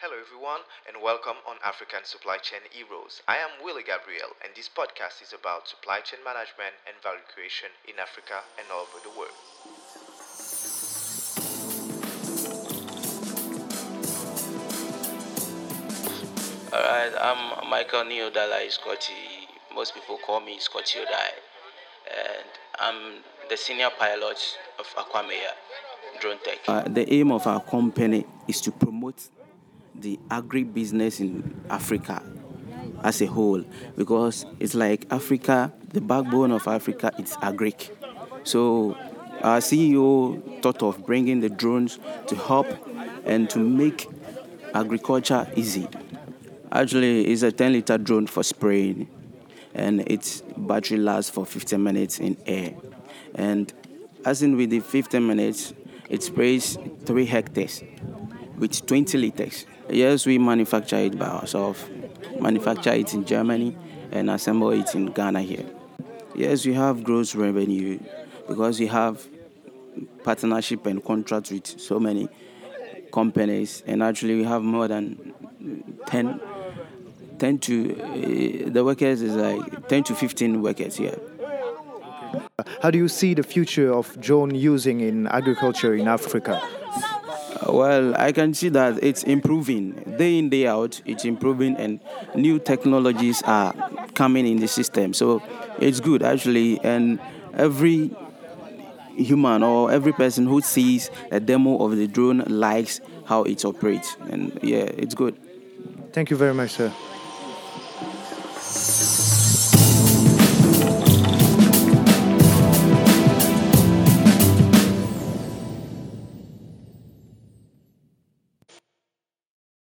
Hello, everyone, and welcome on African Supply Chain Heroes. I am Willie Gabriel, and this podcast is about supply chain management and value creation in Africa and all over the world. Alright, I'm Michael Neil Dalai Scotty. Most people call me Scotty Odai. And I'm the senior pilot of AcquahMeyer Drone Tech. Uh, the aim of our company is to promote the agri business in Africa as a whole because it's like Africa, the backbone of Africa, it's agric. So our CEO thought of bringing the drones to help and to make agriculture easy. Actually, it's a 10 liter drone for spraying, and its battery lasts for 15 minutes in air. And as in with the 15 minutes, it sprays 3 hectares with 20 liters. Yes, we manufacture it by ourselves, manufacture it in Germany, and assemble it in Ghana here. Yes, we have gross revenue because we have partnership and contracts with so many companies, and actually we have more than 10, 10 to uh, the workers is like 10 to 15 workers here. How do you see the future of drone using in agriculture in Africa? Well, I can see that it's improving day in day out. It's improving, and new technologies are coming in the system. So it's good actually, and every human or every person who sees a demo of the drone likes how it operates, and yeah, it's good. Thank you very much, sir.